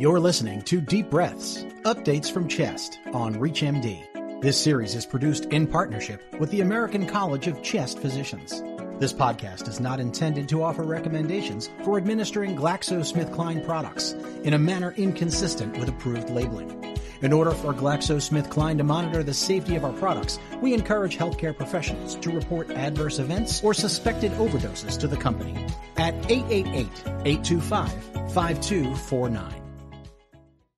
You're listening to Deep Breaths, updates from chest on ReachMD. This series is produced in partnership with the American College of Chest Physicians. This podcast is not intended to offer recommendations for administering GlaxoSmithKline products in a manner inconsistent with approved labeling. In order for GlaxoSmithKline to monitor the safety of our products, we encourage healthcare professionals to report adverse events or suspected overdoses to the company at 888-825-5249.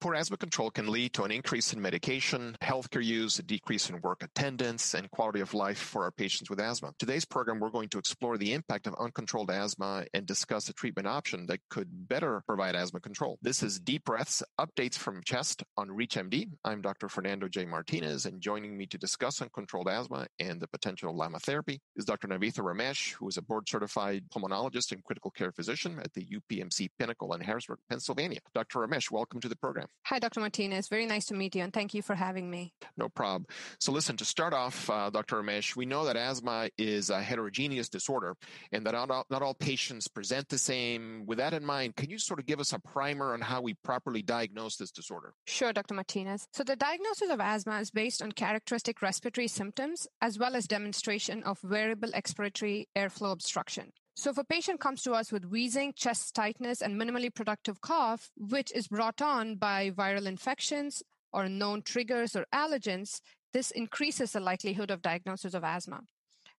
Poor asthma control can lead to an increase in medication, healthcare use, a decrease in work attendance, and quality of life for our patients with asthma. Today's program, we're going to explore the impact of uncontrolled asthma and discuss a treatment option that could better provide asthma control. This is Deep Breaths, updates from chest on ReachMD. I'm Dr. Fernando J. Martinez, and joining me to discuss uncontrolled asthma and the potential of LAMA therapy is Dr. Navitha Ramesh, who is a board certified pulmonologist and critical care physician at the UPMC Pinnacle in Harrisburg, Pennsylvania. Dr. Ramesh, welcome to the program. Hi, Dr. Martinez. Very nice to meet you, and thank you for having me. No problem. So, listen, to start off, uh, Dr. Ramesh, we know that asthma is a heterogeneous disorder and that not all, not all patients present the same. With that in mind, can you sort of give us a primer on how we properly diagnose this disorder? Sure, Dr. Martinez. So, the diagnosis of asthma is based on characteristic respiratory symptoms as well as demonstration of variable expiratory airflow obstruction. So if a patient comes to us with wheezing, chest tightness, and minimally productive cough, which is brought on by viral infections or known triggers or allergens, this increases the likelihood of diagnosis of asthma.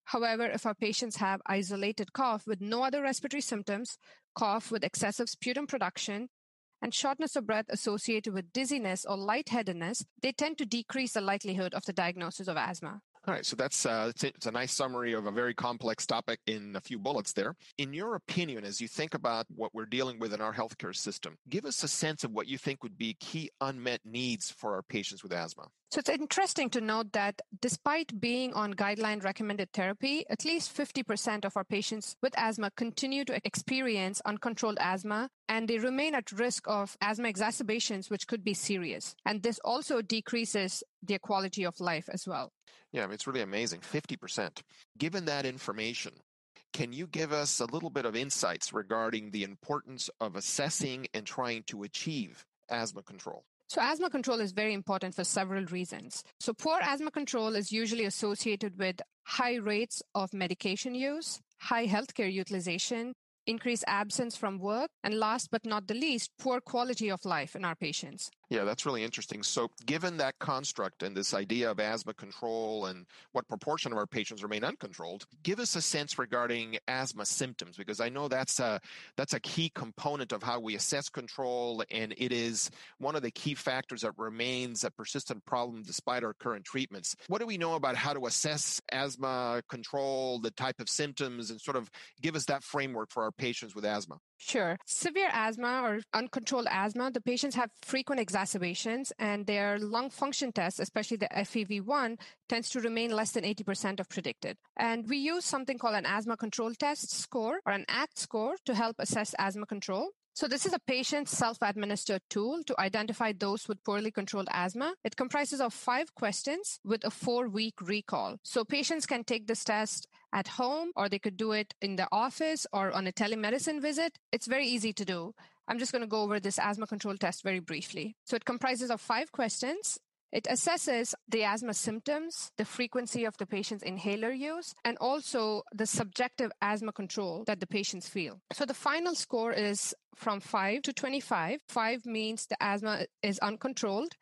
However, if our patients have isolated cough with no other respiratory symptoms, cough with excessive sputum production, and shortness of breath associated with dizziness or lightheadedness, they tend to decrease the likelihood of the diagnosis of asthma. All right, so that's uh, it's, a nice summary of a very complex topic in a few bullets there. In your opinion, as you think about what we're dealing with in our healthcare system, give us a sense of what you think would be key unmet needs for our patients with asthma. So it's interesting to note that despite being on guideline recommended therapy, at least 50% of our patients with asthma continue to experience uncontrolled asthma and they remain at risk of asthma exacerbations, which could be serious. And this also decreases their quality of life as well. Yeah, it's really amazing 50%. Given that information, can you give us a little bit of insights regarding the importance of assessing and trying to achieve asthma control? So, asthma control is very important for several reasons. So, poor asthma control is usually associated with high rates of medication use, high healthcare utilization, increased absence from work, and last but not the least, poor quality of life in our patients. Yeah, that's really interesting. So, given that construct and this idea of asthma control and what proportion of our patients remain uncontrolled, give us a sense regarding asthma symptoms because I know that's a that's a key component of how we assess control, and it is one of the key factors that remains a persistent problem despite our current treatments. What do we know about how to assess asthma control, the type of symptoms, and sort of give us that framework for our patients with asthma? Sure. Severe asthma or uncontrolled asthma, the patients have frequent exacerbations and their lung function tests, especially the FEV1, tends to remain less than 80% of predicted. And we use something called an asthma control test score or an ACT score to help assess asthma control. So this is a patient self-administered tool to identify those with poorly controlled asthma. It comprises of five questions with a four-week recall. So patients can take this test at home or they could do it in the office or on a telemedicine visit. It's very easy to do. I'm just going to go over this asthma control test very briefly. So it comprises of five questions it assesses the asthma symptoms, the frequency of the patient's inhaler use, and also the subjective asthma control that the patients feel. So the final score is from 5 to 25. 5 means the asthma is uncontrolled,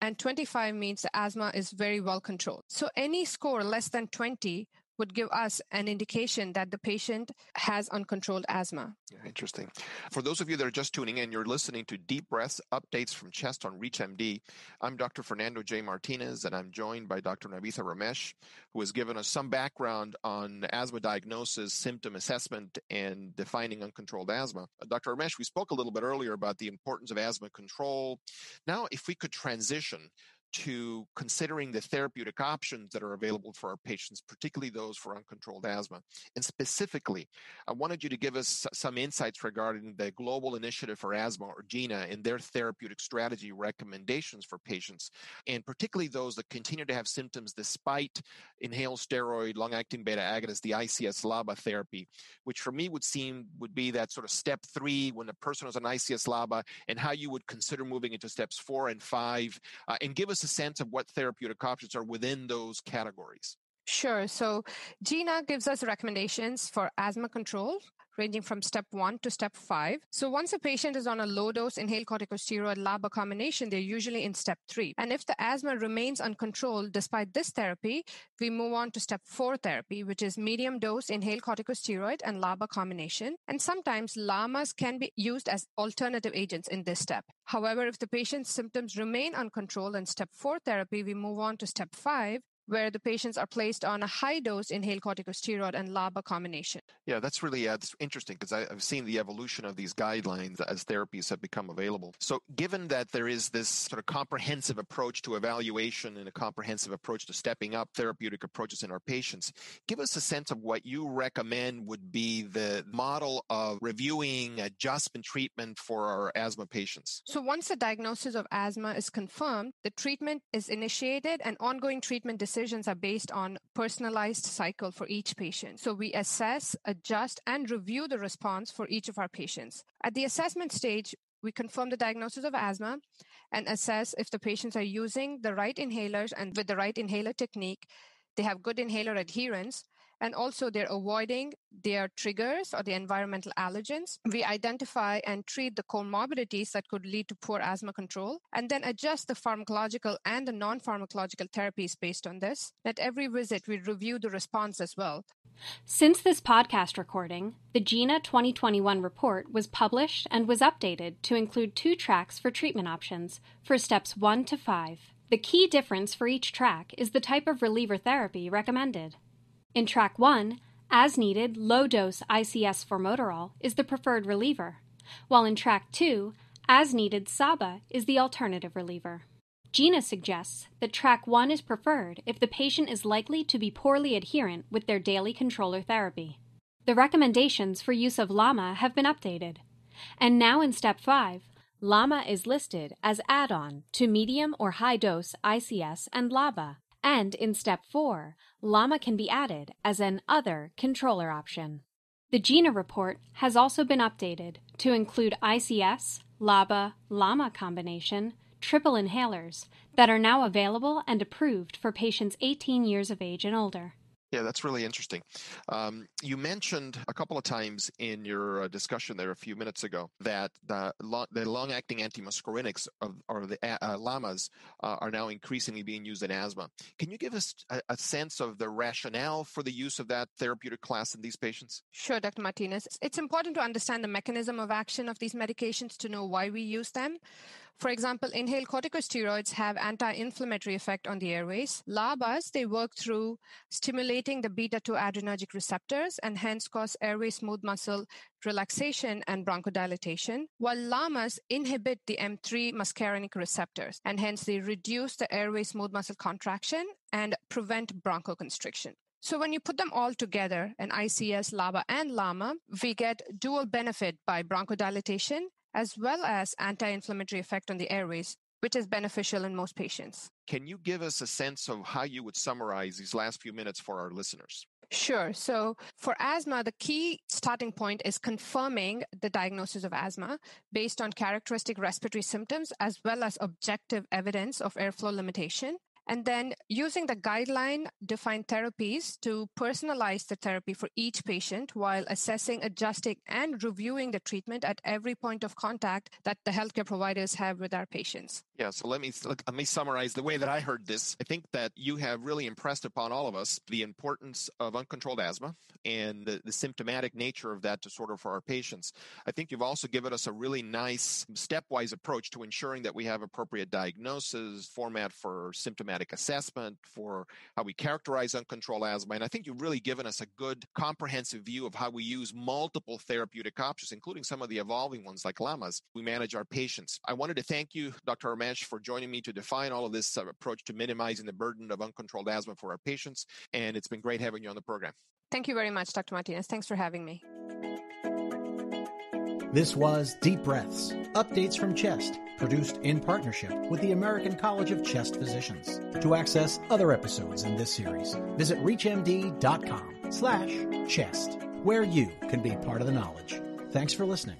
and 25 means the asthma is very well controlled. So any score less than 20 would give us an indication that the patient has uncontrolled asthma. Yeah, interesting. For those of you that are just tuning in, you're listening to Deep Breaths Updates from Chest on ReachMD. I'm Dr. Fernando J. Martinez, and I'm joined by Dr. Navitha Ramesh, who has given us some background on asthma diagnosis, symptom assessment, and defining uncontrolled asthma. Uh, Dr. Ramesh, we spoke a little bit earlier about the importance of asthma control. Now, if we could transition to considering the therapeutic options that are available for our patients, particularly those for uncontrolled asthma. And specifically, I wanted you to give us some insights regarding the Global Initiative for Asthma, or GINA, and their therapeutic strategy recommendations for patients, and particularly those that continue to have symptoms despite inhaled steroid, long-acting beta agonist, the ICS LABA therapy, which for me would seem would be that sort of step three when the person is on ICS LABA, and how you would consider moving into steps four and five, uh, and give us a sense of what therapeutic options are within those categories. Sure. So GINA gives us recommendations for asthma control, ranging from step one to step five. So once a patient is on a low dose inhaled corticosteroid LABA combination, they're usually in step three. And if the asthma remains uncontrolled despite this therapy, we move on to step four therapy, which is medium dose inhaled corticosteroid and LABA combination. And sometimes LAMAs can be used as alternative agents in this step. However, if the patient's symptoms remain uncontrolled in step four therapy, we move on to step five, where the patients are placed on a high dose inhaled corticosteroid and LABA combination. Yeah, that's really uh, that's interesting because I've seen the evolution of these guidelines as therapies have become available. So, given that there is this sort of comprehensive approach to evaluation and a comprehensive approach to stepping up therapeutic approaches in our patients, give us a sense of what you recommend would be the model of reviewing adjustment treatment for our asthma patients. So, once the diagnosis of asthma is confirmed, the treatment is initiated and ongoing treatment decisions decisions are based on personalized cycle for each patient. So we assess, adjust, and review the response for each of our patients. At the assessment stage, we confirm the diagnosis of asthma and assess if the patients are using the right inhalers and with the right inhaler technique, they have good inhaler adherence, and also they're avoiding their triggers or the environmental allergens. We identify and treat the comorbidities that could lead to poor asthma control, and then adjust the pharmacological and the non pharmacological therapies based on this. At every visit, we review the response as well. Since this podcast recording, the GINA 2021 report was published and was updated to include two tracks for treatment options for steps 1 to 5. The key difference for each track is the type of reliever therapy recommended. In track 1, as needed, low dose ICS formoterol is the preferred reliever, while in track 2, as needed SABA is the alternative reliever. GINA suggests that track 1 is preferred if the patient is likely to be poorly adherent with their daily controller therapy. The recommendations for use of LAMA have been updated, and now in step 5, LAMA is listed as add on to medium or high dose ICS and LABA and in step 4, LAMA can be added as an other controller option. The GINA report has also been updated to include ICS, LABA, LAMA combination, triple inhalers that are now available and approved for patients 18 years of age and older. Yeah, that's really interesting. Um, you mentioned a couple of times in your uh, discussion there a few minutes ago that the, long, the long-acting antimuscarinics of, or the uh, LAMAs uh, are now increasingly being used in asthma. Can you give us a, a, sense of the rationale for the use of that therapeutic class in these patients? Sure, Dr. Martinez. It's important to understand the mechanism of action of these medications to know why we use them. For example, inhaled corticosteroids have anti-inflammatory effect on the airways. LABAs, they work through stimulating the beta-2 adrenergic receptors and hence cause airway smooth muscle relaxation and bronchodilation, while LAMAs inhibit the M3 muscarinic receptors and hence they reduce the airway smooth muscle contraction and prevent bronchoconstriction. So when you put them all together, an ICS, LABA, and LAMA, we get dual benefit by bronchodilation as well as anti-inflammatory effect on the airways, which is beneficial in most patients. Can you give us a sense of how you would summarize these last few minutes for our listeners? Sure. So for asthma, the key starting point is confirming the diagnosis of asthma based on characteristic respiratory symptoms as well as objective evidence of airflow limitation and then using the guideline defined therapies to personalize the therapy for each patient while assessing, adjusting, and reviewing the treatment at every point of contact that the healthcare providers have with our patients. Yeah, so let me let me summarize the way that I heard this. I think that you have really impressed upon all of us the importance of uncontrolled asthma and the, the symptomatic nature of that disorder for our patients. I think you've also given us a really nice stepwise approach to ensuring that we have appropriate diagnosis, format for symptomatic assessment, for how we characterize uncontrolled asthma. And I think you've really given us a good comprehensive view of how we use multiple therapeutic options, including some of the evolving ones like LAMAs. We manage our patients. I wanted to thank you, Dr. Ramesh, for joining me to define all of this uh, approach to minimizing the burden of uncontrolled asthma for our patients. And it's been great having you on the program. Thank you very much, Dr. Martinez. Thanks for having me. This was Deep Breaths Updates from Chest, produced in partnership with the American College of Chest Physicians. To access other episodes in this series, visit reachmd.com slash chest, where you can be part of the knowledge. Thanks for listening.